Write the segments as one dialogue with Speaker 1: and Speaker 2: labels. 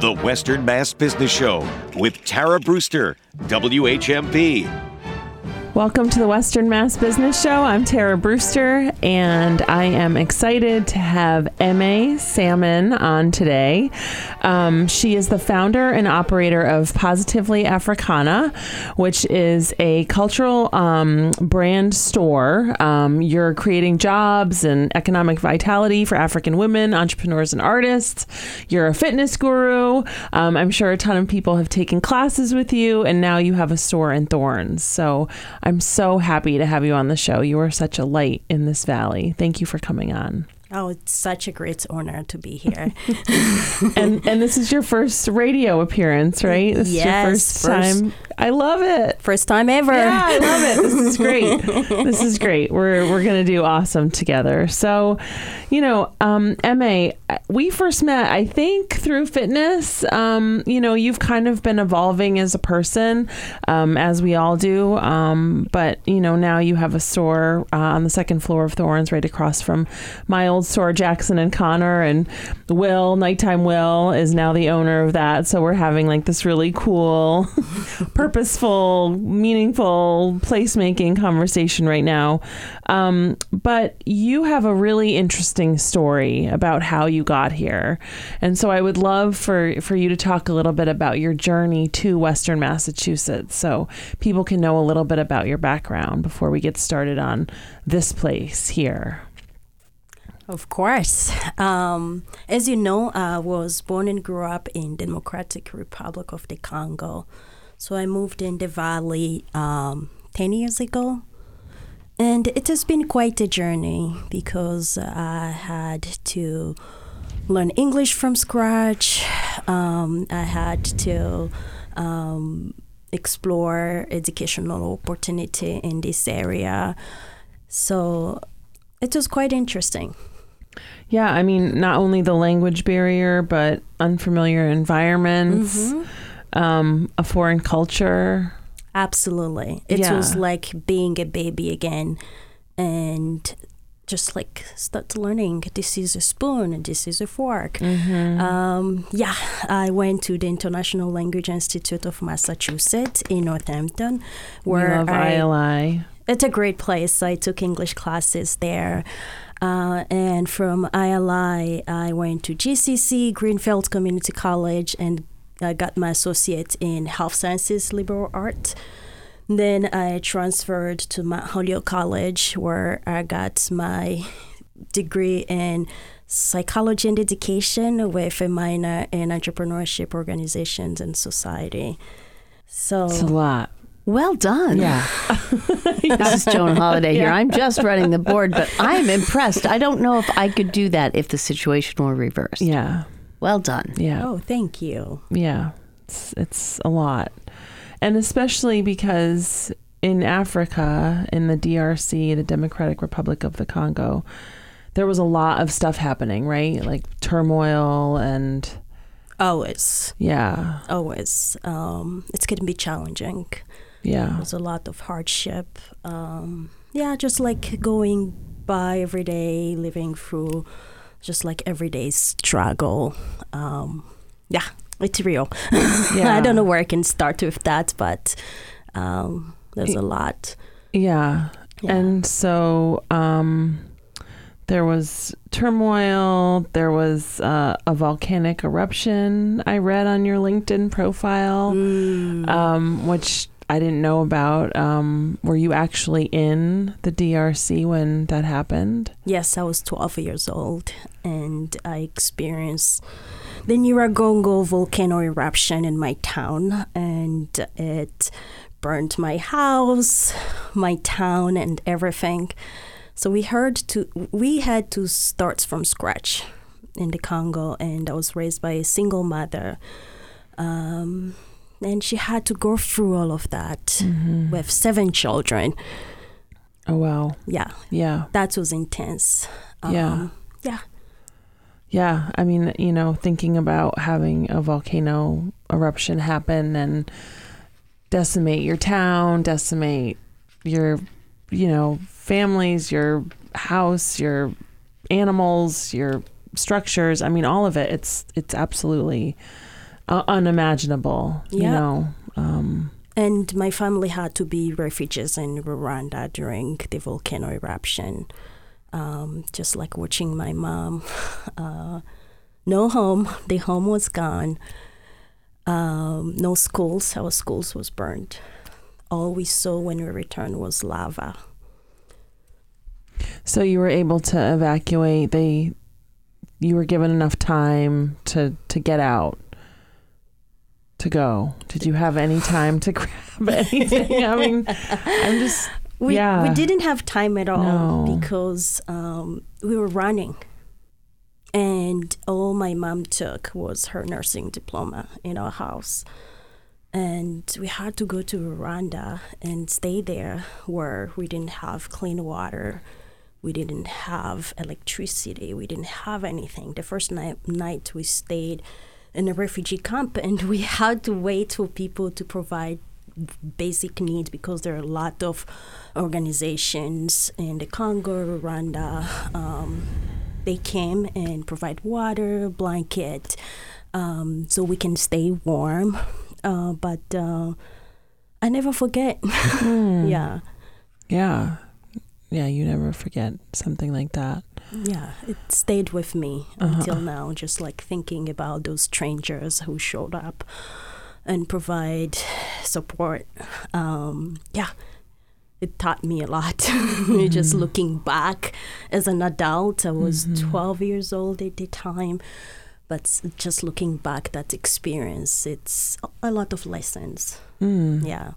Speaker 1: The Western Mass Business Show with Tara Brewster, WHMP.
Speaker 2: Welcome to the Western Mass Business Show. I'm Tara Brewster, and I am excited to have Emma Salmon on today. Um, she is the founder and operator of Positively Africana, which is a cultural um, brand store. Um, you're creating jobs and economic vitality for African women, entrepreneurs, and artists. You're a fitness guru. Um, I'm sure a ton of people have taken classes with you, and now you have a store in Thornes. So I'm so happy to have you on the show. You are such a light in this valley. Thank you for coming on.
Speaker 3: Oh, it's such a great honor to be here.
Speaker 2: and and this is your first radio appearance, right? This
Speaker 3: yes,
Speaker 2: is your first, first time. I love it.
Speaker 3: First time ever.
Speaker 2: Yeah, I love it. This is great. this is great. We're we're gonna do awesome together. So, you know, um, Ma, we first met, I think, through fitness. Um, you know, you've kind of been evolving as a person, um, as we all do. Um, but you know, now you have a store uh, on the second floor of Thornes, right across from my old store, Jackson and Connor, and Will, Nighttime Will, is now the owner of that. So we're having like this really cool, purposeful, meaningful placemaking conversation right now. Um, but you have a really interesting story about how you got here, and so I would love for for you to talk a little bit about your journey to Western Massachusetts, so people can know a little bit about your background before we get started on this place here.
Speaker 3: Of course. Um, as you know, I was born and grew up in Democratic Republic of the Congo. So I moved in the valley um, 10 years ago. And it has been quite a journey because I had to learn English from scratch. Um, I had to um, explore educational opportunity in this area. So it was quite interesting.
Speaker 2: Yeah, I mean, not only the language barrier, but unfamiliar environments, mm-hmm. Um, a foreign culture.
Speaker 3: Absolutely. It yeah. was like being a baby again and just like start learning this is a spoon and this is a fork. Mm-hmm. Um, yeah, I went to the International Language Institute of Massachusetts in Northampton,
Speaker 2: where we love I, ILI.
Speaker 3: It's a great place. I took English classes there. Uh, and from ILI, I went to GCC, Greenfield Community College, and I got my associate in health sciences, liberal art. Then I transferred to Mount Holyoke College, where I got my degree in psychology and education with a minor in entrepreneurship, organizations, and society. So
Speaker 2: it's a lot.
Speaker 4: Well done.
Speaker 2: Yeah.
Speaker 4: this is Joan Holiday here. Yeah. I'm just running the board, but I'm impressed. I don't know if I could do that if the situation were reversed.
Speaker 2: Yeah.
Speaker 4: Well done.
Speaker 2: Yeah.
Speaker 3: Oh, thank you.
Speaker 2: Yeah. It's, it's a lot. And especially because in Africa, in the DRC, the Democratic Republic of the Congo, there was a lot of stuff happening, right? Like turmoil and.
Speaker 3: Always.
Speaker 2: Yeah.
Speaker 3: Always. Um, it's going to be challenging.
Speaker 2: Yeah.
Speaker 3: There's a lot of hardship. Um, yeah, just like going by every day, living through just like everyday struggle. Um, yeah, it's real. Yeah. I don't know where I can start with that, but um, there's a lot.
Speaker 2: Yeah. yeah. And so um, there was turmoil. There was uh, a volcanic eruption I read on your LinkedIn profile, mm. um, which I didn't know about. Um, were you actually in the DRC when that happened?
Speaker 3: Yes, I was 12 years old and I experienced the Nyiragongo volcano eruption in my town and it burned my house, my town and everything. So we heard to we had to start from scratch in the Congo and I was raised by a single mother. Um, and she had to go through all of that mm-hmm. with seven children.
Speaker 2: Oh wow!
Speaker 3: Yeah,
Speaker 2: yeah,
Speaker 3: that was intense.
Speaker 2: Um, yeah,
Speaker 3: yeah,
Speaker 2: yeah. I mean, you know, thinking about having a volcano eruption happen and decimate your town, decimate your, you know, families, your house, your animals, your structures. I mean, all of it. It's it's absolutely uh, unimaginable. You know. Um,
Speaker 3: And my family had to be refugees in Rwanda during the volcano eruption. Um, just like watching my mom. Uh, no home. The home was gone. Um, no schools. Our schools was burned. All we saw when we returned was lava.
Speaker 2: so you were able to evacuate. They, you were given enough time to to get out. To go. Did you have any time to grab anything? I mean, I'm just
Speaker 3: We,
Speaker 2: Yeah.
Speaker 3: we didn't have time at all
Speaker 2: No.
Speaker 3: because um, we were running. And all my mom took was her nursing diploma in our house. And we had to go to Rwanda and stay there where we didn't have clean water. We didn't have electricity. We didn't have anything. The first night, night we stayed in a refugee camp and we had to wait for people to provide basic needs because there are a lot of organizations in the Congo, Rwanda. Um, they came and provide water, blanket, um, so we can stay warm. Uh, but uh, I never forget. yeah,
Speaker 2: yeah, yeah. You never forget something like that.
Speaker 3: Yeah, it stayed with me until now. Just like thinking about those strangers who showed up and provide support. Um, yeah, it taught me a lot. Just looking back as an adult, I was 12 years old at the time. But just looking back, that experience, it's a- a lot of lessons.
Speaker 2: Mm.
Speaker 3: Yeah.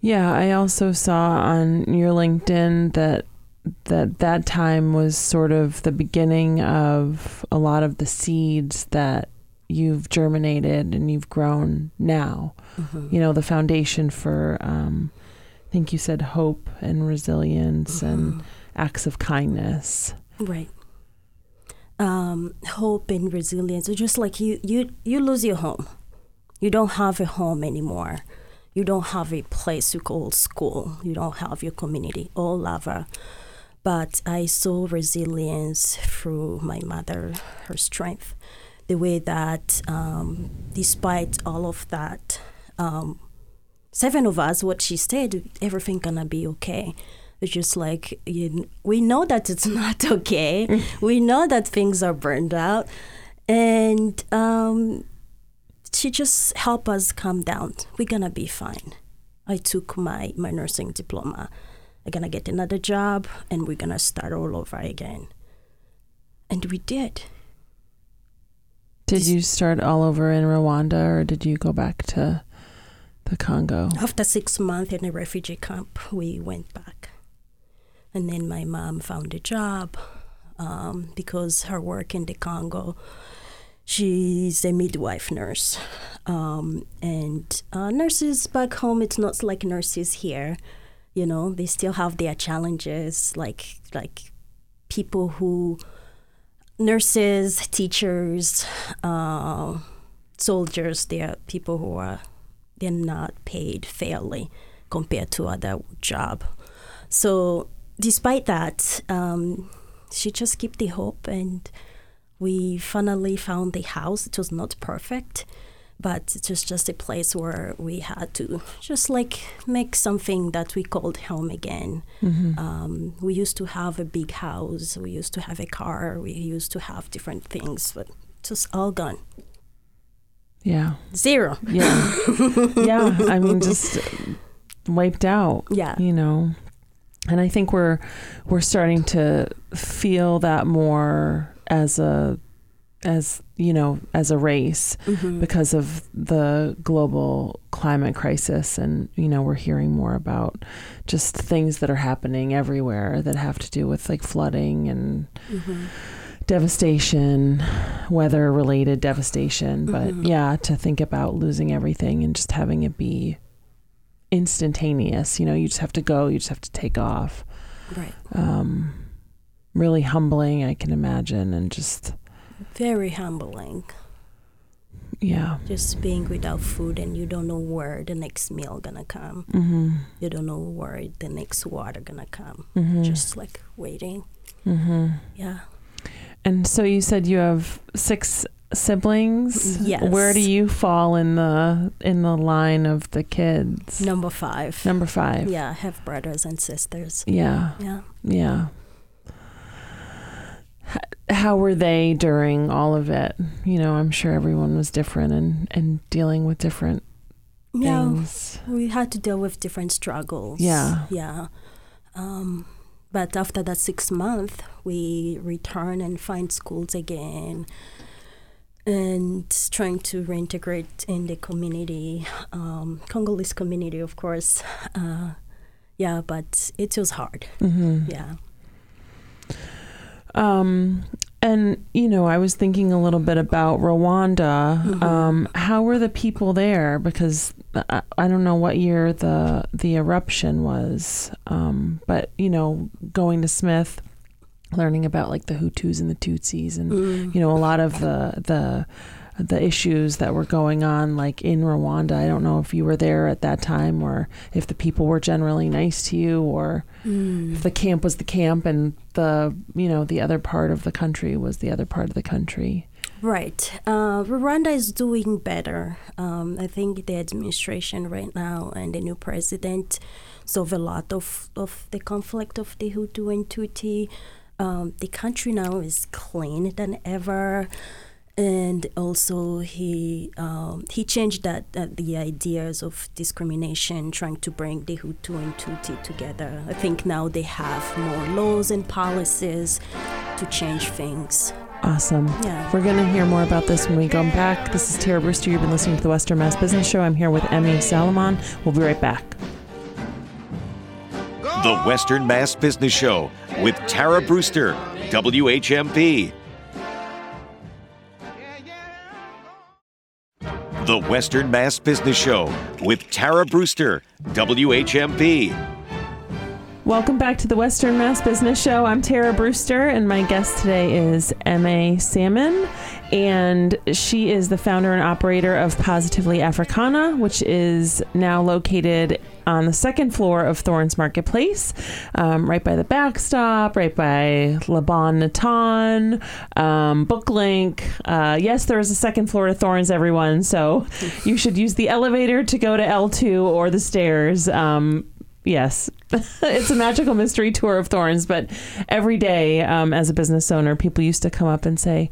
Speaker 2: Yeah, I also saw on your LinkedIn that that that time was sort of the beginning of a lot of the seeds that you've germinated and you've grown now.
Speaker 3: Mhm.
Speaker 2: You know, the foundation for um, I think you said hope and resilience and
Speaker 3: Mhm.
Speaker 2: acts of kindness.
Speaker 3: Right. Um, hope and resilience. It's just like you, you, you lose your home. You don't have a home anymore. You don't have a place you call school. You don't have your community. All lava. But I saw resilience through my mother, her strength, the way that, um, despite all of that, um, seven of us, what she said, everything gonna be okay. It's just like you, we know that it's not okay. we know that things are burned out, and um, she just helped us calm down. We're gonna be fine. I took my my nursing diploma. I'm gonna get another job, and we're gonna start all over again. And we did.
Speaker 2: Did you start all over in Rwanda or did you go back to the Congo?
Speaker 3: After six months in a refugee camp, we went back. And then my mom found a job um, because her work in the Congo, she's a midwife nurse. Um, and uh, nurses back home, it's not like nurses here. You know, they still have their challenges, like like people who, nurses, teachers, uh, soldiers. They are people who are they're not paid fairly compared to other job. So despite that, um, she just kept the hope, and we finally found the house. It was not perfect, but it was just a place where we had to just like make something that we called home again. Um, we used to have a big house. We used to have a car. We used to have different things, but was all gone.
Speaker 2: Yeah.
Speaker 3: Zero.
Speaker 2: Yeah. yeah. I mean, just wiped out.
Speaker 3: Yeah.
Speaker 2: You know, and I think we're we're starting to feel that more as a as you know as a race
Speaker 3: Mhm.
Speaker 2: because of the global climate crisis and you know we're hearing more about just things that are happening everywhere that have to do with like flooding and
Speaker 3: Mhm.
Speaker 2: devastation, weather related devastation. But
Speaker 3: Mhm.
Speaker 2: yeah, to think about losing everything and just having it be instantaneous, you know, you just have to go, you just have to take off.
Speaker 3: Right.
Speaker 2: Um, really humbling, I can imagine. And just,
Speaker 3: Very humbling.
Speaker 2: yeah.
Speaker 3: Just being without food and you don't know where the next meal gonna come.
Speaker 2: hmm
Speaker 3: You don't know where the next water gonna come.
Speaker 2: hmm
Speaker 3: Just like waiting.
Speaker 2: Mm-hmm.
Speaker 3: Yeah.
Speaker 2: And so you said you have six siblings.
Speaker 3: Yes.
Speaker 2: Where do you fall in the in the line of the kids?
Speaker 3: Number five.
Speaker 2: Number five.
Speaker 3: Yeah, I have brothers and sisters.
Speaker 2: Yeah.
Speaker 3: Yeah.
Speaker 2: Yeah. How were they during all of it? You know, I'm sure everyone was different and, and dealing with different
Speaker 3: Yeah.
Speaker 2: things.
Speaker 3: We had to deal with different struggles.
Speaker 2: Yeah.
Speaker 3: Yeah. Um, but after that six month, we return and find schools again and trying to reintegrate in the community, um, Congolese community, of course. Uh, yeah, but it was hard.
Speaker 2: hmm
Speaker 3: Yeah.
Speaker 2: Um, and you know, I was thinking a little bit about Rwanda.
Speaker 3: Mhm.
Speaker 2: Um, how were the people there? Because I, I don't know what year the the eruption was. Um, but you know, going to Smith, learning about like the Hutus and the Tutsis, and
Speaker 3: Mm.
Speaker 2: you know, a lot of the the the issues that were going on like in Rwanda. I don't know if you were there at that time or if the people were generally nice to you or
Speaker 3: Mm.
Speaker 2: if the camp was the camp and the you know the other part of the country was the other part of the country
Speaker 3: Right. Uh, Rwanda is doing better. Um, I think the administration right now and the new president solve a lot of, of the conflict of the Hutu and Tutsi. Um, the country now is clean than ever. And also, he um, he changed that, that the ideas of discrimination, trying to bring the Hutu and Tutsi together. I think now they have more laws and policies to change things.
Speaker 2: awesome
Speaker 3: Yeah.
Speaker 2: we're going to hear more about this when we come back this is tara brewster you've been listening to the western mass business show i'm here with emmy salomon we'll be right back
Speaker 1: The Western Mass Business Show with Tara Brewster, WHMP. The Western Mass Business Show with Tara Brewster, WHMP.
Speaker 2: welcome back to the western mass business show i'm tara brewster and my guest today is ma salmon and she is the founder and operator of positively africana which is now located on the second floor of Thornes Marketplace, um, right by the backstop, right by Le Bon Natan, um, Booklink. Uh, yes, there is a second floor to Thornes, everyone. So you should use the elevator to go to L2 or the stairs. Um, yes, it's a magical mystery tour of Thornes. But every day, um, as a business owner, people used to come up and say,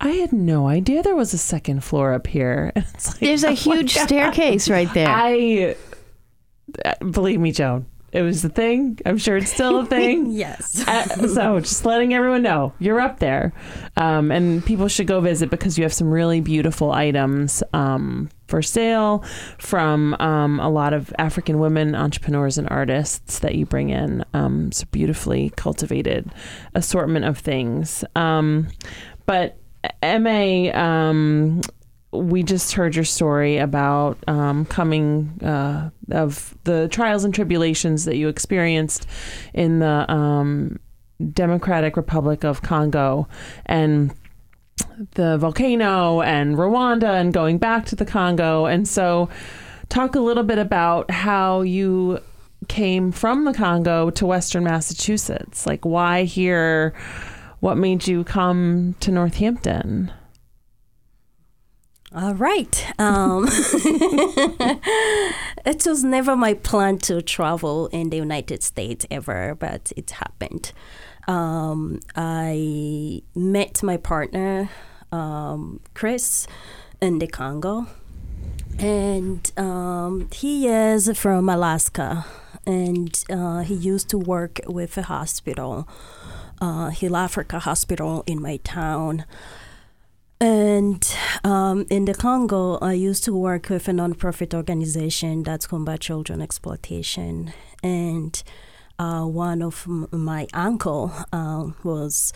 Speaker 2: I had no idea there was a second floor up here. It's like,
Speaker 4: There's a huge staircase right there.
Speaker 2: I believe me, Joan. It was the thing. I'm sure it's still a thing.
Speaker 3: Yes.
Speaker 2: Uh, so just letting everyone know you're up there, um, and people should go visit because you have some really beautiful items um, for sale from um, a lot of African women entrepreneurs and artists that you bring in. Um, it's a beautifully cultivated assortment of things. Um, but Ma, um, we just heard your story about um, coming uh, of the trials and tribulations that you experienced in the um, Democratic Republic of Congo and the volcano and Rwanda and going back to the Congo. And so, talk a little bit about how you came from the Congo to Western Massachusetts. Like, why here? What made you come to Northampton?
Speaker 3: All right. Um, it was never my plan to travel in the United States ever, but it happened. Um, I met my partner, um, Chris, in the Congo. And um, he is from Alaska. And uh, he used to work with a hospital, uh, HEAL Africa Hospital in my town. And um, in the Congo, I used to work with a nonprofit organization that's combat children exploitation. And uh, one of m- my uncle um, was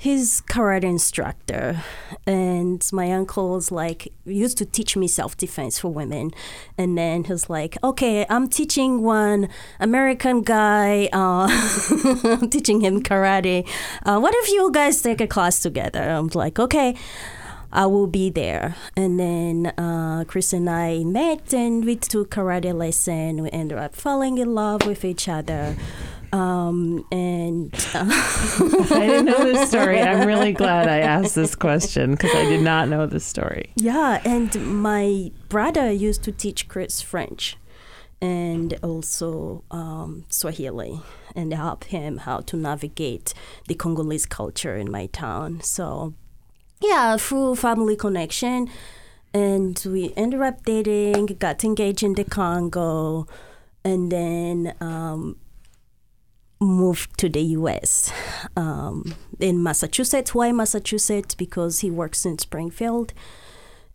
Speaker 3: his karate instructor, and my uncle was like used to teach me self defense for women, and then he's like, "Okay, I'm teaching one American guy, uh, I'm teaching him karate. Uh, what if you guys take a class together?" I'm like, "Okay." I will be there. And then uh, Chris and I met and we took karate lesson. We ended up falling in love with each other. Um, and uh,
Speaker 2: I didn't know this story. I'm really glad I asked this question because I did not know this story.
Speaker 3: yeah, and my brother used to teach Chris French and also um, Swahili and help him how to navigate the Congolese culture in my town. So, yeah, through family connection, and we ended up dating, got engaged in the Congo, and then um, moved to the U.S. Um, in Massachusetts. Why Massachusetts? Because he works in Springfield,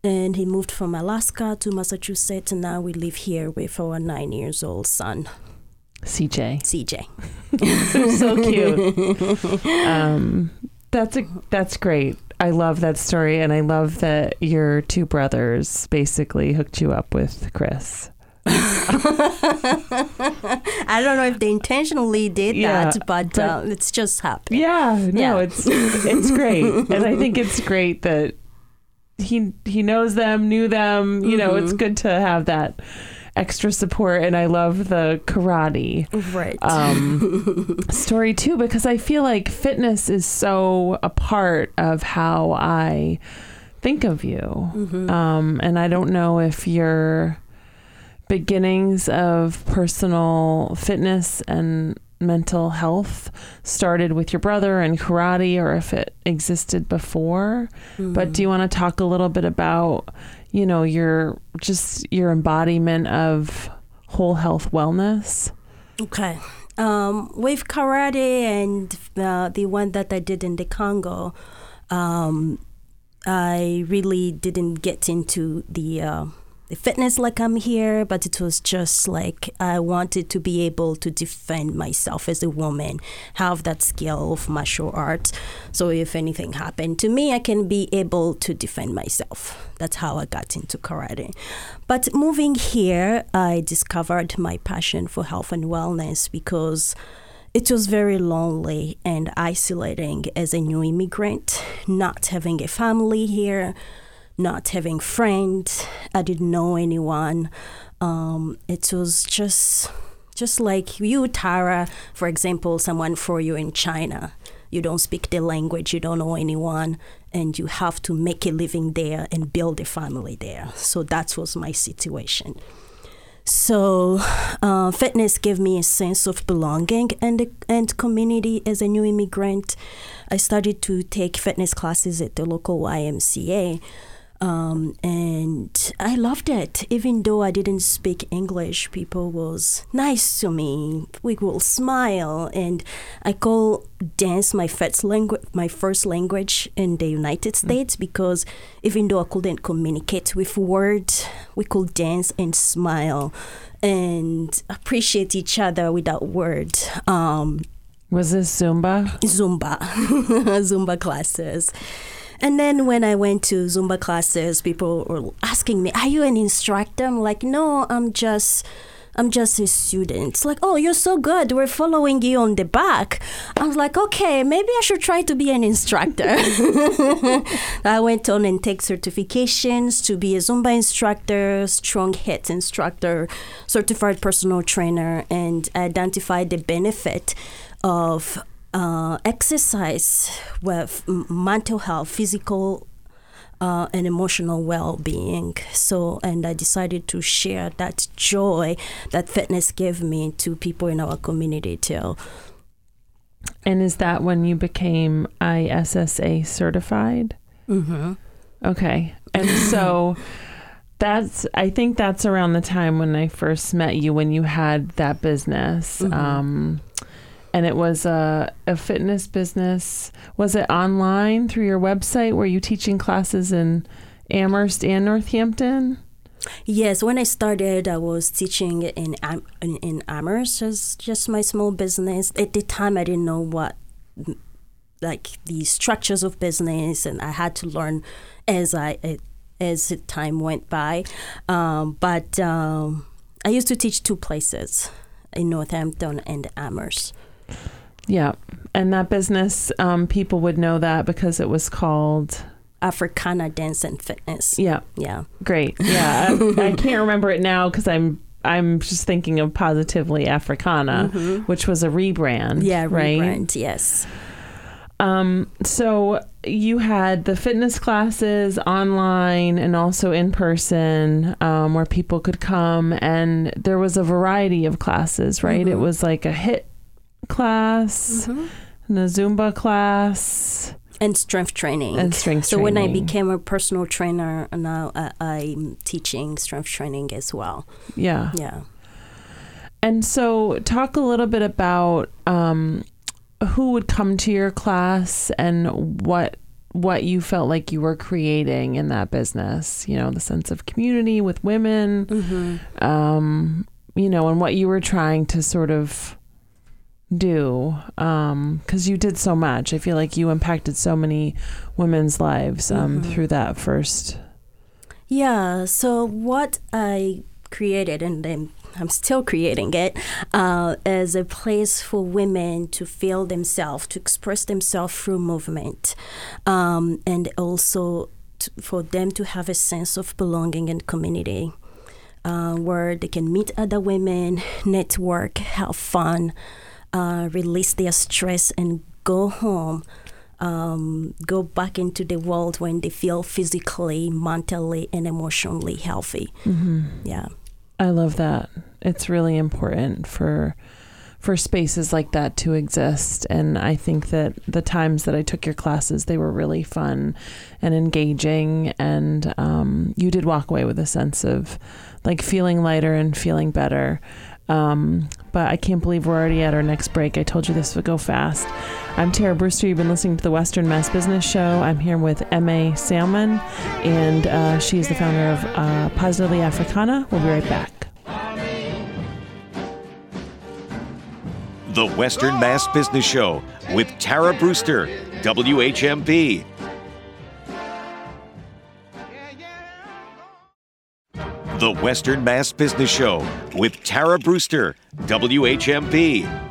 Speaker 3: and he moved from Alaska to Massachusetts, and now we live here with our nine years old son,
Speaker 2: CJ.
Speaker 3: CJ.
Speaker 2: so cute. Um, that's a that's great. I love that story, and I love that your two brothers basically hooked you up with Chris.
Speaker 3: I don't know if they intentionally did
Speaker 2: Yeah,
Speaker 3: that, but,
Speaker 2: but-
Speaker 3: uh, it's just happened.
Speaker 2: Yeah, no,
Speaker 3: Yeah.
Speaker 2: it's it's great, and I think it's great that he he knows them, knew them. You know, it's good to have that extra support, and I love the karate.
Speaker 3: Right.
Speaker 2: um, story too because I feel like fitness is so a part of how I think of you. Um, and I don't know if your beginnings of personal fitness and mental health started with your brother and karate or if it existed before. But do you want to talk a little bit about, you know, your just your embodiment of whole health wellness?
Speaker 3: Okay. Um, with karate and uh, the one that I did in the Congo, um, I really didn't get into the, uh, the fitness like I'm here, but it was just like I wanted to be able to defend myself as a woman, have that skill of martial arts. So if anything happened to me, I can be able to defend myself. That's how I got into karate. But moving here, I discovered my passion for health and wellness because it was very lonely and isolating as a new immigrant, not having a family here, not having friends. I didn't know anyone. Um, it was just just like you, Tara, for example, someone for you in China. You don't speak the language, you don't know anyone, and you have to make a living there and build a family there. So that was my situation. So, uh, fitness gave me a sense of belonging and and community as a new immigrant. I started to take fitness classes at the local YMCA, um, and I loved it. Even though I didn't speak English, people was nice to me. We will smile, and I call dance my first language, my first language in the United States because even though I couldn't communicate with words, we could dance and smile and appreciate each other without words. Um,
Speaker 2: Was this Zumba?
Speaker 3: Zumba, Zumba classes. And then when I went to Zumba classes, people were asking me, "Are you an instructor?" I'm like, "No, I'm just." I'm just a student. It's like, oh, you're so good. We're following you on the back. I was like, okay, maybe I should try to be an instructor. I went on and take certifications to be a Zumba instructor, strong HIIT instructor, certified personal trainer, and identify the benefit of uh, exercise with mental health, physical uh, and emotional well-being. So, and I decided to share that joy that fitness gave me to people in our community too.
Speaker 2: And is that when you became ISSA certified?
Speaker 3: Mm-hmm.
Speaker 2: Okay. And so that's, I think that's around the time when I first met you, when you had that business.
Speaker 3: Mhm.
Speaker 2: Um, and it was a, a fitness business. Was it online through your website? Were you teaching classes in Amherst and Northampton?
Speaker 3: Yes, when I started, I was teaching in in, in Amherst as just my small business. At the time, I didn't know what like the structures of business, and I had to learn as I as time went by. Um, but um, I used to teach two places in Northampton and Amherst.
Speaker 2: Yeah. And that business, um, people would know that because it was called,
Speaker 3: Africana Dance and Fitness.
Speaker 2: yeah,
Speaker 3: Yeah.
Speaker 2: great. Yeah. I, I can't remember it now because I'm, I'm just thinking of Positively Africana, which was a rebrand.
Speaker 3: Mm-hmm. Yeah,
Speaker 2: right.
Speaker 3: rebrand. Yes.
Speaker 2: Um, so you had the fitness classes online and also in person, um, where people could come, and there was a variety of classes, right? It was like a HIIT class, and a Zumba class,
Speaker 3: And strength training.
Speaker 2: and strength
Speaker 3: so when I became a personal trainer, now uh, I'm teaching strength training as well.
Speaker 2: yeah.
Speaker 3: Yeah.
Speaker 2: And so, talk a little bit about um, who would come to your class and what what you felt like you were creating in that business. You know, the sense of community with women,
Speaker 3: Mm-hmm.
Speaker 2: um, you know, and what you were trying to sort of do because you did so much. I feel like you impacted so many women's lives um,
Speaker 3: Mhm.
Speaker 2: through that first.
Speaker 3: Yeah. So what I created, and then I'm still creating it, uh, as a place for women to feel themselves, to express themselves through movement, um, and also t- for them to have a sense of belonging and community. Uh, where they can meet other women, network, have fun, uh, release their stress, and go home um, go back into the world when they feel physically, mentally, and emotionally healthy. Yeah.
Speaker 2: I love that. It's really important for for spaces like that to exist and I think that the times that I took your classes they were really fun and engaging and um, you did walk away with a sense of like feeling lighter and feeling better. Um, but I can't believe we're already at our next break. I told you this would go fast. I'm Tara Brewster. You've been listening to the Western Mass Business Show. I'm here with M.A. Salmon, and uh, she is the founder of uh, Positively Africana. We'll be right back.
Speaker 1: The Western Mass Business Show with Tara Brewster, WHMP. The Western Mass Business Show with Tara Brewster, WHMP.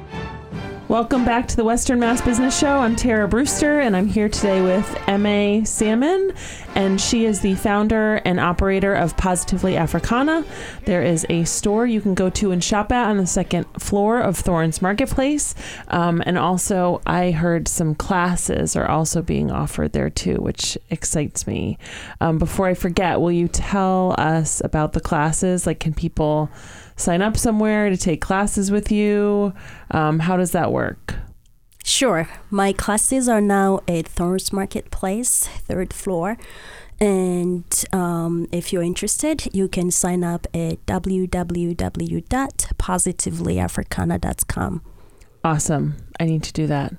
Speaker 2: Welcome back to the Western Mass Business Show. I'm Tara Brewster, and I'm here today with M.A. Salmon, and she is the founder and operator of Positively Africana. There is a store you can go to and shop at on the second floor of Thornes Marketplace. Um, and also, I heard some classes are also being offered there too, which excites me. Um, before I forget, will you tell us about the classes? Like, can people sign up somewhere to take classes with you? Um, how does that work?
Speaker 3: Sure. My classes are now at Thornes Marketplace, third floor. And um, if you're interested, you can sign up at www.positivelyafricana.com.
Speaker 2: Awesome. I need to do that.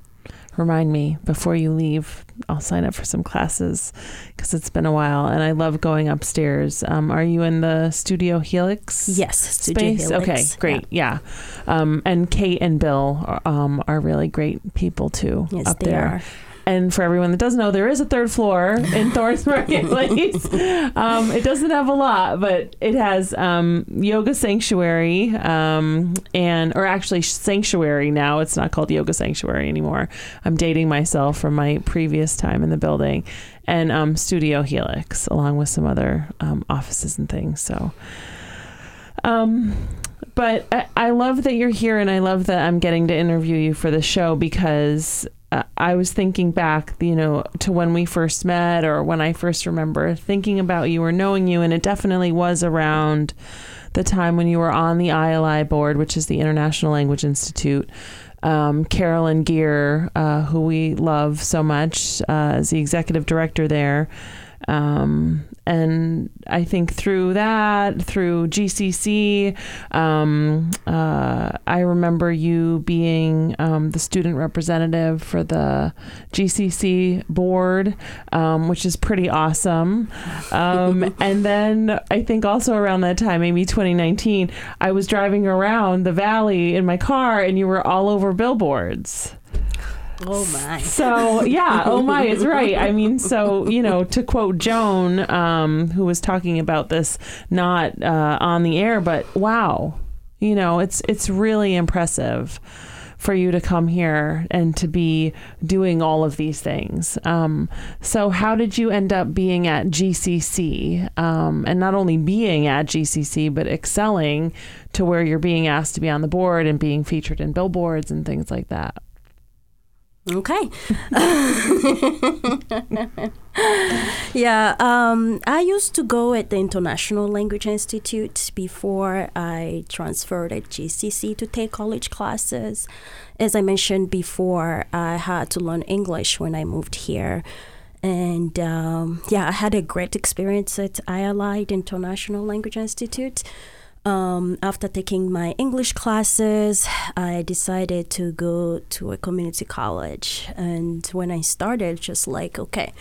Speaker 2: Remind me before you leave. I'll sign up for some classes because it's been a while and I love going upstairs. Um, are you in the Studio Helix?
Speaker 3: Yes, Studio
Speaker 2: space.
Speaker 3: Helix.
Speaker 2: Okay, great. Yeah, Um, and Kate and Bill are, um, are really great people too
Speaker 3: Yes,
Speaker 2: up
Speaker 3: they
Speaker 2: there.
Speaker 3: are.
Speaker 2: And for everyone that doesn't know, there is a third floor in Thornes Marketplace. um, it doesn't have a lot, but it has um, yoga sanctuary um, and, or actually sanctuary now. It's not called yoga sanctuary anymore. I'm dating myself from my previous time in the building, and um, Studio Helix, along with some other um, offices and things. So. Um, but I, I love that you're here and I love that I'm getting to interview you for the show because I was thinking back, you know, to when we first met or when I first remember thinking about you or knowing you. And it definitely was around the time when you were on the ILI board, which is the International Language Institute. Um, Carolyn Gear, uh, who we love so much, uh, is the executive director there. Um, and I think through that, through GCC, um, uh, I remember you being um, the student representative for the GCC board, um, which is pretty awesome. Um, and then I think also around that time, maybe 2019, I was driving around the valley in my car and you were all over billboards.
Speaker 3: Oh, my.
Speaker 2: So yeah, oh my, is right. I mean, so you know, to quote Joan, um, who was talking about this not uh, on the air, but wow, you know, it's it's really impressive for you to come here and to be doing all of these things. Um, so, how did you end up being at GCC? Um, and not only being at GCC, but excelling to where you're being asked to be on the board and being featured in billboards and things like that?
Speaker 3: Okay. yeah, um, I used to go at the International Language Institute before I transferred at GCC to take college classes. As I mentioned before, I had to learn English when I moved here. And um, yeah, I had a great experience at ILI, International Language Institute. Um, after taking my English classes, I decided to go to a community college. And when I started, just like, okay,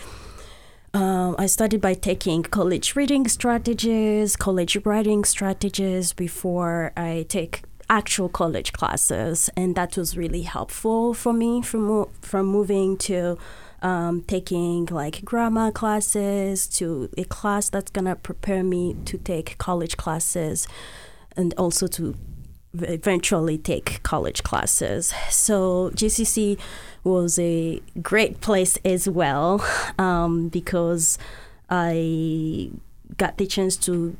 Speaker 3: um, I started by taking college reading strategies, college writing strategies before I take actual college classes, and that was really helpful for me from from moving to um, taking like grammar classes to a class that's gonna prepare me to take college classes and also to eventually take college classes. So GCC was a great place as well um, because I got the chance to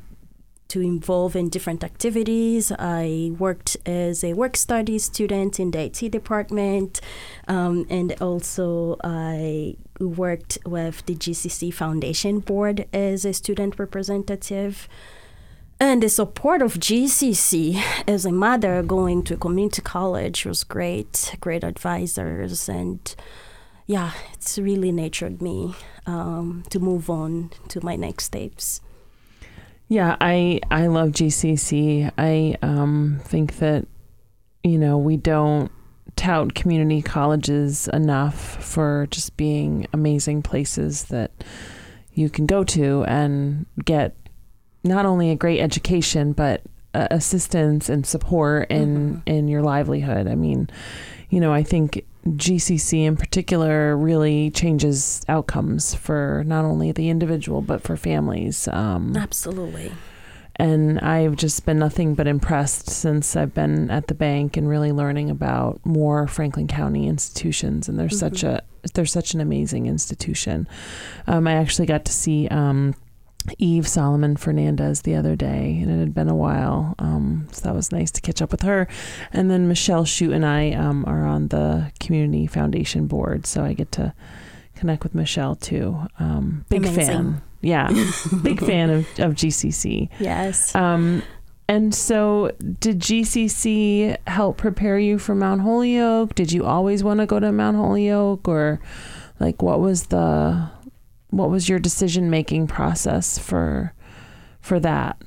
Speaker 3: to involve in different activities. I worked as a work study student in the IT department, um, and also I worked with the GCC Foundation Board as a student representative. And the support of GCC as a mother going to community college was great, great advisors, and yeah, it's really nurtured me um, to move on to my next steps.
Speaker 2: Yeah, I I love GCC. I um, think that you know we don't tout community colleges enough for just being amazing places that you can go to and get not only a great education but uh, assistance and support in mm-hmm. in your livelihood. I mean, you know, I think GCC in particular really changes outcomes for not only the individual but for families.
Speaker 3: Um, Absolutely.
Speaker 2: And I've just been nothing but impressed since I've been at the bank and really learning about more Franklin County institutions. And there's mm-hmm. such a there's such an amazing institution. Um, I actually got to see. Um, Yves Salomon-Fernández the other day, and it had been a while. Um, so that was nice to catch up with her. And then Michelle Schutt and I um, are on the Community Foundation board, so I get to connect with Michelle too. Um, big Amazing. fan. Yeah, big fan of, of GCC.
Speaker 3: Yes.
Speaker 2: Um, and so, did GCC help prepare you for Mount Holyoke? Did you always want to go to Mount Holyoke, or like what was the what was your decision making process for for that?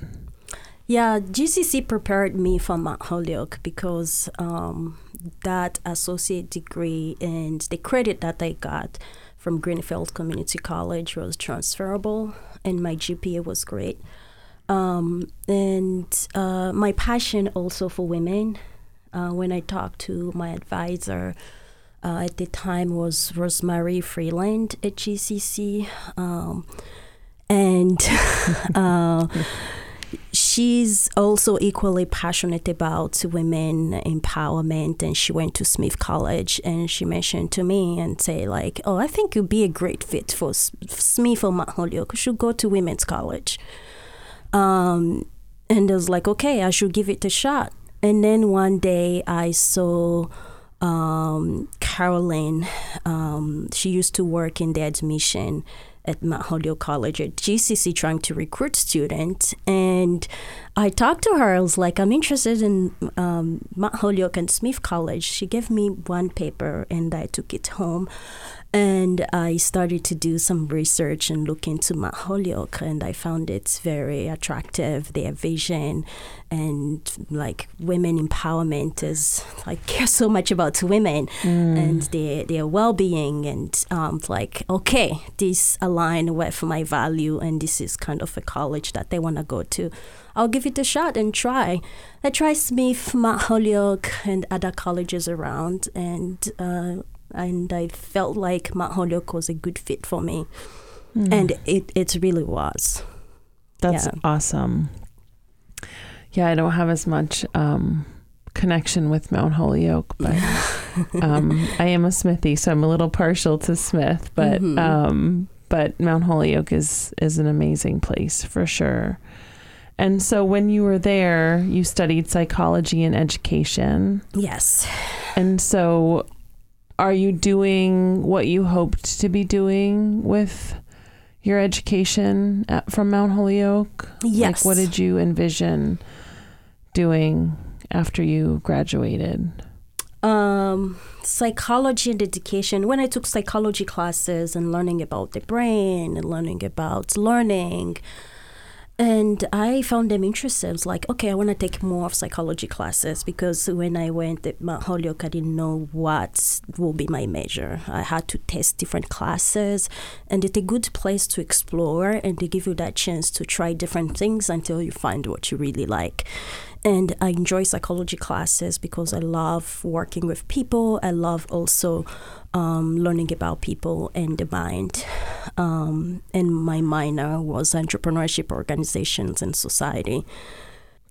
Speaker 3: Yeah, GCC prepared me for Mount Holyoke because um, that associate degree and the credit that I got from Greenfield Community College was transferable, and my GPA was great. Um, and uh, my passion also for women. Uh, when I talked to my advisor, uh, at the time was Rosemary Freeland at GCC. Um, and uh, she's also equally passionate about women empowerment and she went to smith college and she mentioned to me and say like oh i think you'd be a great fit for smith or mount holyoke you should go to women's college um, and i was like okay i should give it a shot and then one day i saw um, um, she used to work in the admission at Mount Holyoke College at GCC trying to recruit students. And I talked to her. I was like, I'm interested in um, Mount Holyoke and Smith College. She gave me one paper and I took it home. And I started to do some research and look into Mount Holyoke, and I found it very attractive. Their vision and like women empowerment is like care so much about women mm. and their their well being, and um, like okay, this align with my value, and this is kind of a college that they want to go to. I'll give it a shot and try. I tried Smith, Mount Holyoke, and other colleges around, and uh, and I felt like Mount Holyoke was a good fit for me, mm. and it it really was.
Speaker 2: That's yeah. awesome. Yeah, I don't have as much um, connection with Mount Holyoke, but um, I am a Smithy, so I'm a little partial to Smith. But
Speaker 3: Mhm.
Speaker 2: um, but Mount Holyoke is is an amazing place for sure. And so when you were there, you studied psychology and education.
Speaker 3: Yes.
Speaker 2: And so are you doing what you hoped to be doing with your education at, from Mount Holyoke?
Speaker 3: Yes.
Speaker 2: Like what did you envision doing after you graduated?
Speaker 3: um, psychology and education. When I took psychology classes and learning about the brain and learning about learning, and I found them interesting. I was like, okay, I want to take more of psychology classes because when I went at Mount Holyoke, I didn't know what will be my major. I had to test different classes, and it's a good place to explore and to give you that chance to try different things until you find what you really like. And I enjoy psychology classes because I love working with people. I love also um, learning about people and the mind. Um, and my minor was entrepreneurship, organizations, and society.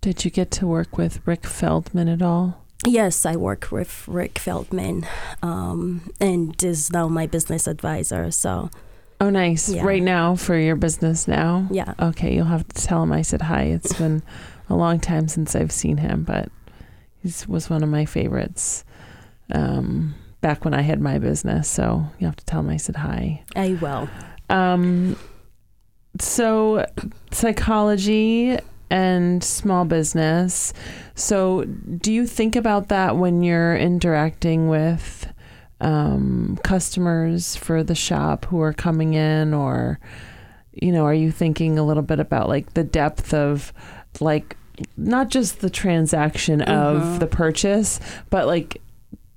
Speaker 2: Did you get to work with Rick Feldman at all?
Speaker 3: Yes, I work with Rick Feldman, um, and is now my business advisor. So
Speaker 2: Oh, nice.
Speaker 3: Yeah.
Speaker 2: Right now for your business now?
Speaker 3: yeah,
Speaker 2: Okay, you'll have to tell him I said hi. It's been a long time since I've seen him, but he was one of my favorites um, back when I had my business. So you have to tell him I said hi.
Speaker 3: I will.
Speaker 2: Um, so psychology and small business. So do you think about that when you're interacting with um, customers for the shop who are coming in, or you know, are you thinking a little bit about like the depth of like not just the transaction of
Speaker 3: Mhm.
Speaker 2: the purchase, but like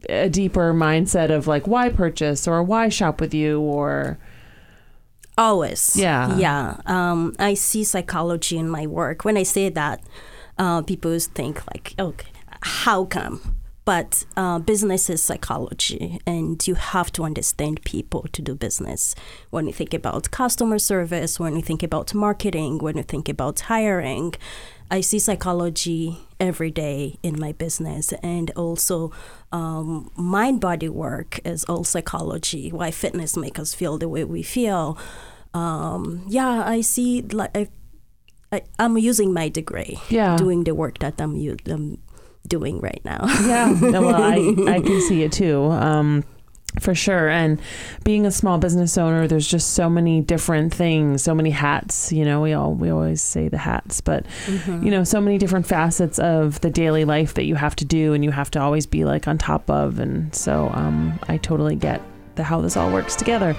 Speaker 2: a deeper mindset of like why purchase or why shop with you or
Speaker 3: Always.
Speaker 2: Yeah.
Speaker 3: Yeah. Um, I see psychology in my work. When I say that, uh, people think like, okay, how come? But uh, business is psychology, and you have to understand people to do business. When you think about customer service, when you think about marketing, when you think about hiring, I see psychology every day in my business, and also um, mind body work is all psychology. Why fitness make us feel the way we feel. Um, yeah, I see. Like I, I, I'm using my degree,
Speaker 2: Yeah.
Speaker 3: doing the work that I'm, I'm doing right now.
Speaker 2: Yeah, no, well, I, I can see it too, um, for sure. And being a small business owner, there's just so many different things, so many hats. You know, we all we always say the hats, but you know, so many different facets of the daily life that you have to do, and you have to always be like on top of. And so, um, I totally get the how this all works together.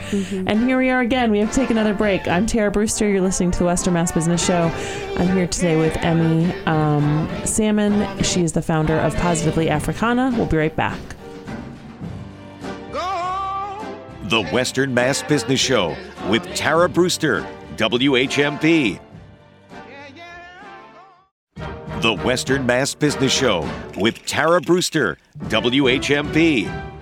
Speaker 2: And here we are again. We have to take another break. I'm Tara Brewster. You're listening to the Western Mass Business Show. I'm here today with Emmy um, Salmon. She is the founder of Positively Africana. We'll be right back.
Speaker 1: The Western Mass Business Show with Tara Brewster, WHMP. The Western Mass Business Show with Tara Brewster, WHMP.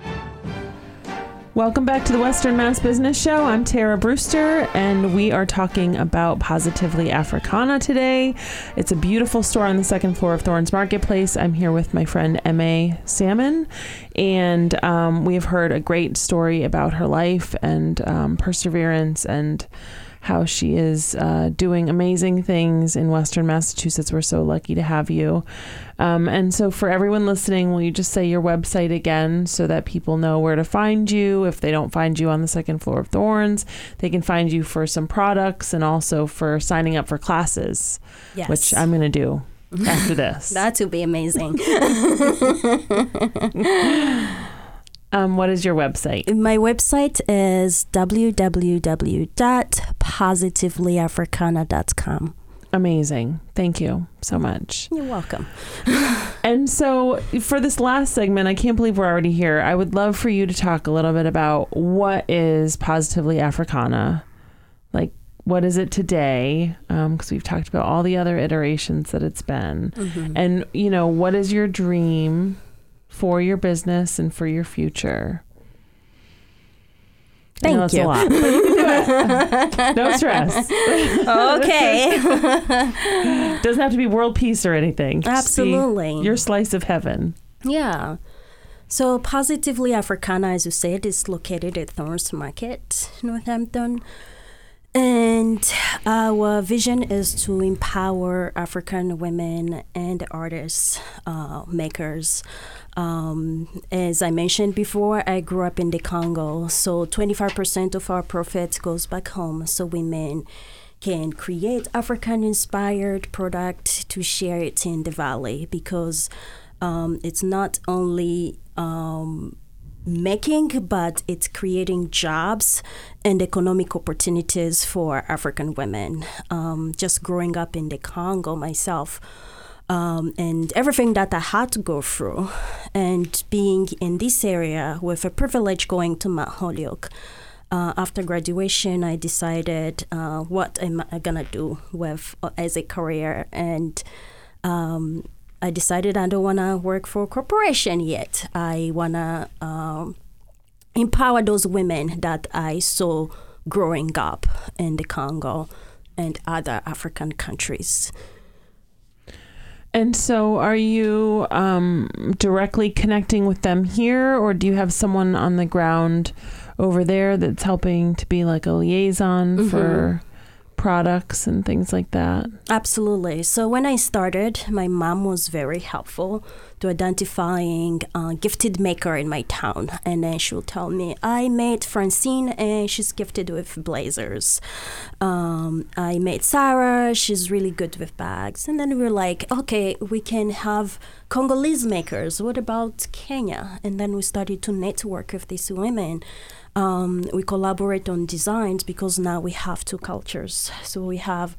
Speaker 2: Welcome back to the Western Mass Business Show. I'm Tara Brewster, and we are talking about Positively Africana today. It's a beautiful store on the second floor of Thornes Marketplace. I'm here with my friend M.A. Salmon, and um, we have heard a great story about her life and um, perseverance and how she is uh, doing amazing things in Western Massachusetts. We're so lucky to have you. Um, and so, for everyone listening, will you just say your website again so that people know where to find you? If they don't find you on the second floor of Thornes, they can find you for some products and also for signing up for classes,
Speaker 3: yes.
Speaker 2: which I'm going to do after this.
Speaker 3: that would be amazing.
Speaker 2: um, what is your website?
Speaker 3: My website is www.positivelyafricana.com.
Speaker 2: Amazing. Thank you so much.
Speaker 3: You're welcome.
Speaker 2: And so, for this last segment, I can't believe we're already here. I would love for you to talk a little bit about what is Positively Africana. Like, what is it today? Because we've talked about all the other iterations that it's been.
Speaker 3: Mm-hmm.
Speaker 2: And, you know, what is your dream for your business and for your future? Know
Speaker 3: Thank you.
Speaker 2: lot, you can do it. no stress.
Speaker 3: okay.
Speaker 2: Doesn't have to be world peace or anything.
Speaker 3: Absolutely.
Speaker 2: Your slice of heaven.
Speaker 3: Yeah. So Positively Africana, as you said, is located at Thornes Market, Northampton. And our vision is to empower African women and artists, uh, makers. Um, as I mentioned before, I grew up in the Congo, so 25% of our profit goes back home. So women can create African inspired product to share it in the valley because um, it's not only um, making, but it's creating jobs and economic opportunities for African women. Um, just growing up in the Congo myself. Um, and everything that I had to go through, and being in this area with a privilege going to Mount Holyoke, uh, after graduation, I decided uh, what am I gonna do with uh, as a career, and um, I decided I don't wanna work for a corporation yet. I wanna um, empower those women that I saw growing up in the Congo and other African countries.
Speaker 2: And so, are you um, directly connecting with them here, or do you have someone on the ground over there that's helping to be like a liaison for products and things like that?
Speaker 3: Absolutely. So when I started, my mom was very helpful to identifying a gifted maker in my town, and then she would tell me, "I made Francine, and she's gifted with blazers. Um, I made Sarah, she's really good with bags." And then we were like, "Okay, we can have Congolese makers. What about Kenya?" And then we started to network with these women. Um, we collaborate on designs because now we have two cultures. So we have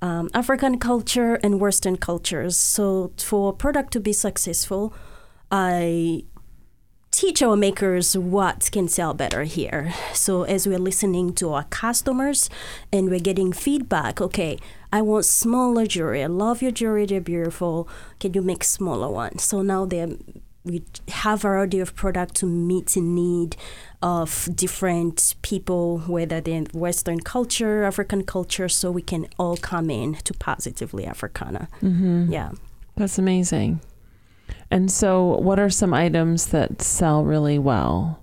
Speaker 3: um, African culture and Western cultures. So for a product to be successful, I teach our makers what can sell better here. So as we're listening to our customers and we're getting feedback, okay, I want smaller jewelry. I love your jewelry, they're beautiful. Can you make smaller ones? So now they're we have variety of product to meet the need of different people, whether they're in Western culture, African culture, so we can all come in to positively Africana.
Speaker 2: Mm-hmm.
Speaker 3: Yeah.
Speaker 2: That's amazing. And so, what are some items that sell really well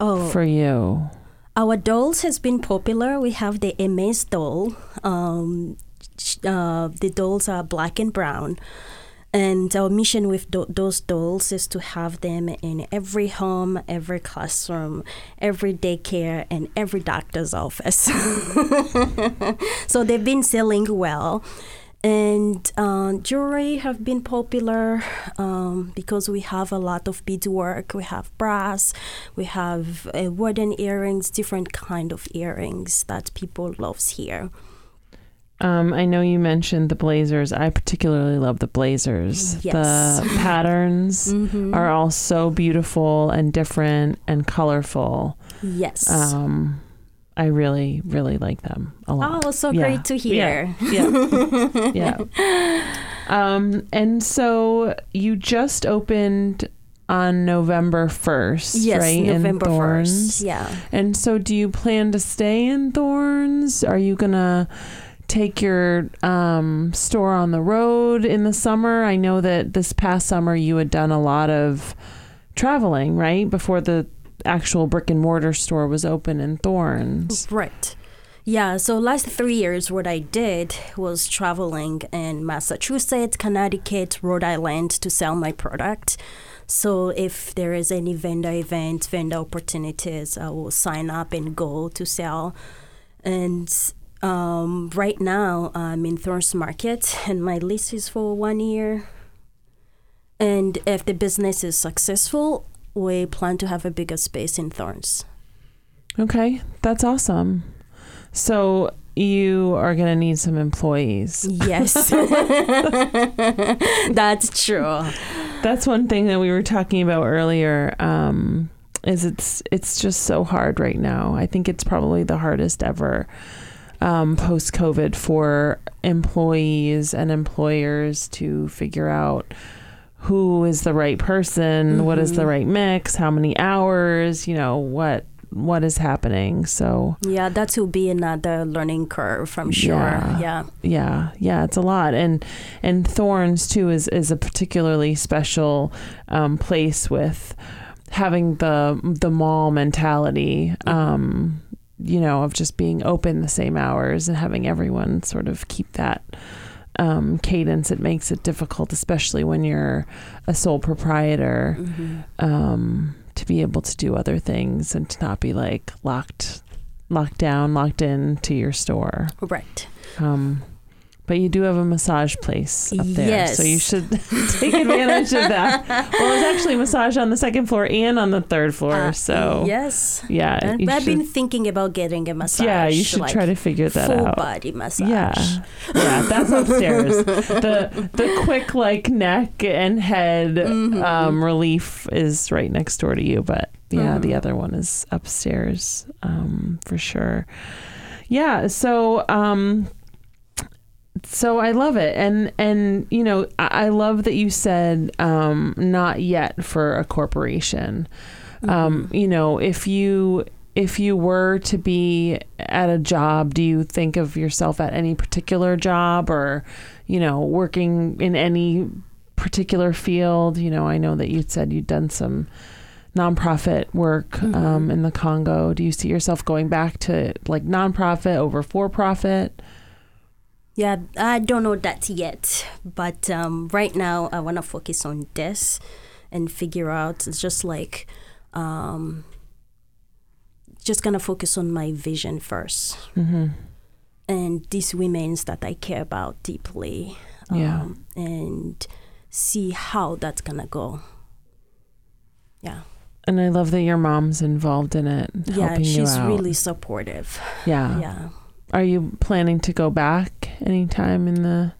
Speaker 3: Oh,
Speaker 2: for you?
Speaker 3: Our dolls has been popular. We have the Hermes doll. Um, uh, the dolls are black and brown. And our mission with do- those dolls is to have them in every home, every classroom, every daycare, and every doctor's office. so they've been selling well. And uh, jewelry have been popular um, because we have a lot of beadwork. We have brass, we have uh, wooden earrings, different kind of earrings that people loves here.
Speaker 2: Um, I know you mentioned the blazers. I particularly love the blazers.
Speaker 3: Yes.
Speaker 2: The patterns
Speaker 3: Mhm.
Speaker 2: are all so beautiful and different and colorful.
Speaker 3: Yes.
Speaker 2: Um, I really, really like them a lot.
Speaker 3: oh, so
Speaker 2: Yeah.
Speaker 3: great to hear.
Speaker 2: Yeah. yeah. Um, and so you just opened on November 1st,
Speaker 3: Yes,
Speaker 2: right? in
Speaker 3: November
Speaker 2: Thornes.
Speaker 3: first. Yeah.
Speaker 2: And so do you plan to stay in Thornes? Are you going to take your um, store on the road in the summer? I know that this past summer you had done a lot of traveling, right? Before the actual brick and mortar store was open in Thornes.
Speaker 3: Right. Yeah, so last three years, what I did was traveling in Massachusetts, Connecticut, Rhode Island to sell my product. So if there is any vendor event, vendor opportunities, I will sign up and go to sell. And um, right now, I'm in Thornes Market, and my lease is for one year. And if the business is successful, we plan to have a bigger space in Thornes.
Speaker 2: Okay, that's awesome. So you are going to need some employees.
Speaker 3: Yes. That's true.
Speaker 2: That's one thing that we were talking about earlier. Um, is it's it's just so hard right now. I think it's probably the hardest ever um, post COVID for employees and employers to figure out who is the right person, what is the
Speaker 3: Mhm.
Speaker 2: right mix, how many hours, you know, what what is happening. So
Speaker 3: Yeah, that will be another learning curve, I'm sure.
Speaker 2: Yeah.
Speaker 3: Yeah.
Speaker 2: yeah, yeah, it's a lot, and and Thornes too is is a particularly special um, place with having the the mall mentality. Um, you know, of just being open the same hours and having everyone sort of keep that um, cadence. It makes it difficult, especially when you're a sole proprietor,
Speaker 3: Mhm.
Speaker 2: um, to be able to do other things and to not be like locked, locked down, locked in to your store.
Speaker 3: Right.
Speaker 2: Um, but you do have a massage place up there,
Speaker 3: Yes.
Speaker 2: so you should take advantage of that. Well, there's actually massage on the second floor and on the third floor.
Speaker 3: Uh,
Speaker 2: so
Speaker 3: yes.
Speaker 2: yeah,
Speaker 3: And I've
Speaker 2: should-
Speaker 3: been thinking about getting a massage.
Speaker 2: yeah, you should
Speaker 3: like
Speaker 2: try to figure that out.
Speaker 3: full body massage.
Speaker 2: Yeah, yeah, that's upstairs. the The quick like neck and head
Speaker 3: Mhm.
Speaker 2: um, relief is right next door to you, but yeah, the
Speaker 3: Mhm.
Speaker 2: other one is upstairs um, for sure. Yeah, so um, so I love it, and and you know I I love that you said um, not yet for a corporation. Um,
Speaker 3: Mhm.
Speaker 2: you know, if you if you were to be at a job, do you think of yourself at any particular job or, you know, working in any particular field? You know, I know that you said you'd done some nonprofit work
Speaker 3: Mhm.
Speaker 2: um, in the Congo. Do you see yourself going back to like nonprofit over for profit?
Speaker 3: Yeah, I don't know that yet, but um, right now I want to focus on this and figure out. It's just like, um, just gonna focus on my vision first,
Speaker 2: Mm-hmm.
Speaker 3: and these women's that I care about deeply,
Speaker 2: Yeah.
Speaker 3: um, and see how that's gonna go. Yeah,
Speaker 2: And I love that your mom's involved in it,
Speaker 3: yeah,
Speaker 2: helping you
Speaker 3: she's really supportive.
Speaker 2: yeah.
Speaker 3: yeah.
Speaker 2: Are you planning to go back anytime in the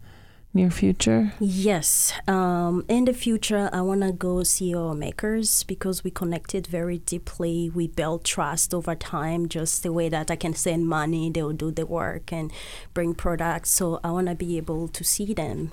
Speaker 2: near future?
Speaker 3: Yes. Um, in the future, I want to go see our makers because we connected very deeply. We built trust over time, just the way that I can send money, they'll do the work and bring products. So I want to be able to see them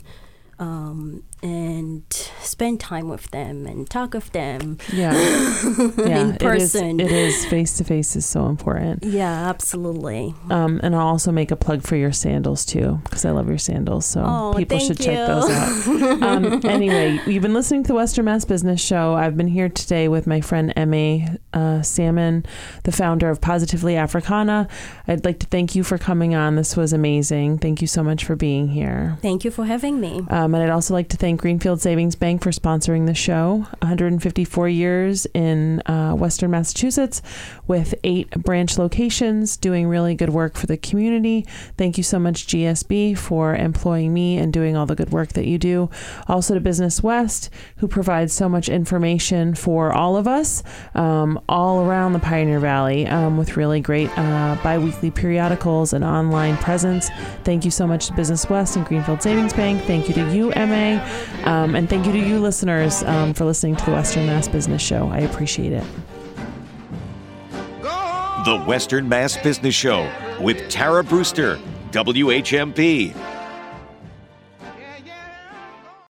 Speaker 3: um, and spend time with them and talk with them
Speaker 2: Yeah. yeah.
Speaker 3: in
Speaker 2: it is-
Speaker 3: person.
Speaker 2: It is face to face is so important.
Speaker 3: yeah, absolutely.
Speaker 2: Um, and I'll also make a plug for your sandals too, because I love your sandals. So
Speaker 3: Oh,
Speaker 2: people should check those out. Um, anyway, you've been listening to the Western Mass Business Show. I've been here today with my friend Emma uh, Salmon, the founder of Positively Africana. I'd like to thank you for coming on. This was amazing. Thank you so much for being here.
Speaker 3: Thank you for having me.
Speaker 2: Um, and I'd also like to thank Greenfield Savings Bank for sponsoring the show. 154 years in uh, Western Massachusetts with eight branch locations doing really good work for the community. Thank you so much, GSB, for employing me and doing all the good work that you do. Also to Business West, who provides so much information for all of us um, all around the Pioneer Valley um, with really great uh, bi weekly periodicals and online presence. Thank you so much to Business West and Greenfield Savings Bank. Thank you to you, MA. Um, and thank you to you, listeners, um, for listening to the Western Mass Business Show. I appreciate it.
Speaker 1: The Western Mass Business Show with Tara Brewster, WHMP.